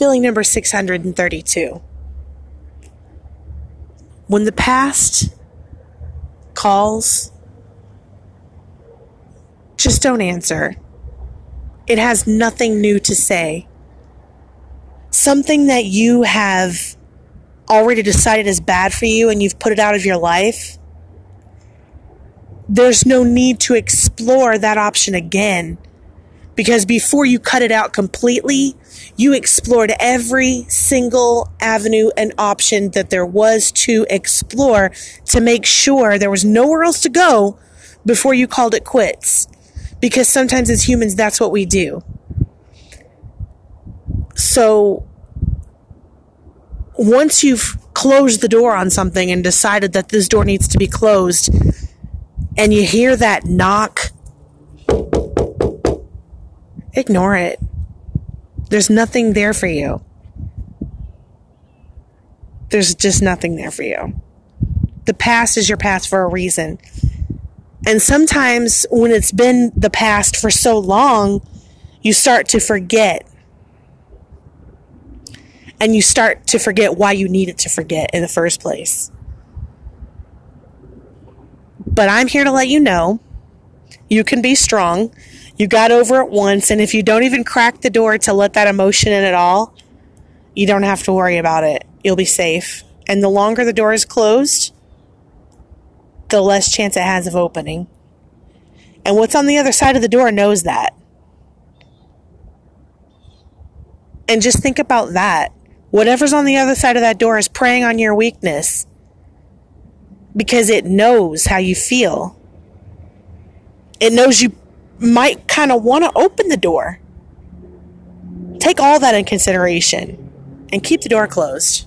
feeling number 632. When the past calls, just don't answer. It has nothing new to say. Something that you have already decided is bad for you and you've put it out of your life, there's no need to explore that option again. Because before you cut it out completely, you explored every single avenue and option that there was to explore to make sure there was nowhere else to go before you called it quits. Because sometimes as humans, that's what we do. So once you've closed the door on something and decided that this door needs to be closed, and you hear that knock, ignore it. There's nothing there for you. There's just nothing there for you. The past is your past for a reason. And sometimes when it's been the past for so long, you start to forget. And you start to forget why you needed to forget in the first place. But I'm here to let you know you can be strong. You got over it once, and if you don't even crack the door to let that emotion in at all, you don't have to worry about it. You'll be safe. And the longer the door is closed, the less chance it has of opening. And what's on the other side of the door knows that. And just think about that. Whatever's on the other side of that door is preying on your weakness because it knows how you feel. It knows you might kind of want to open the door. Take all that in consideration and keep the door closed.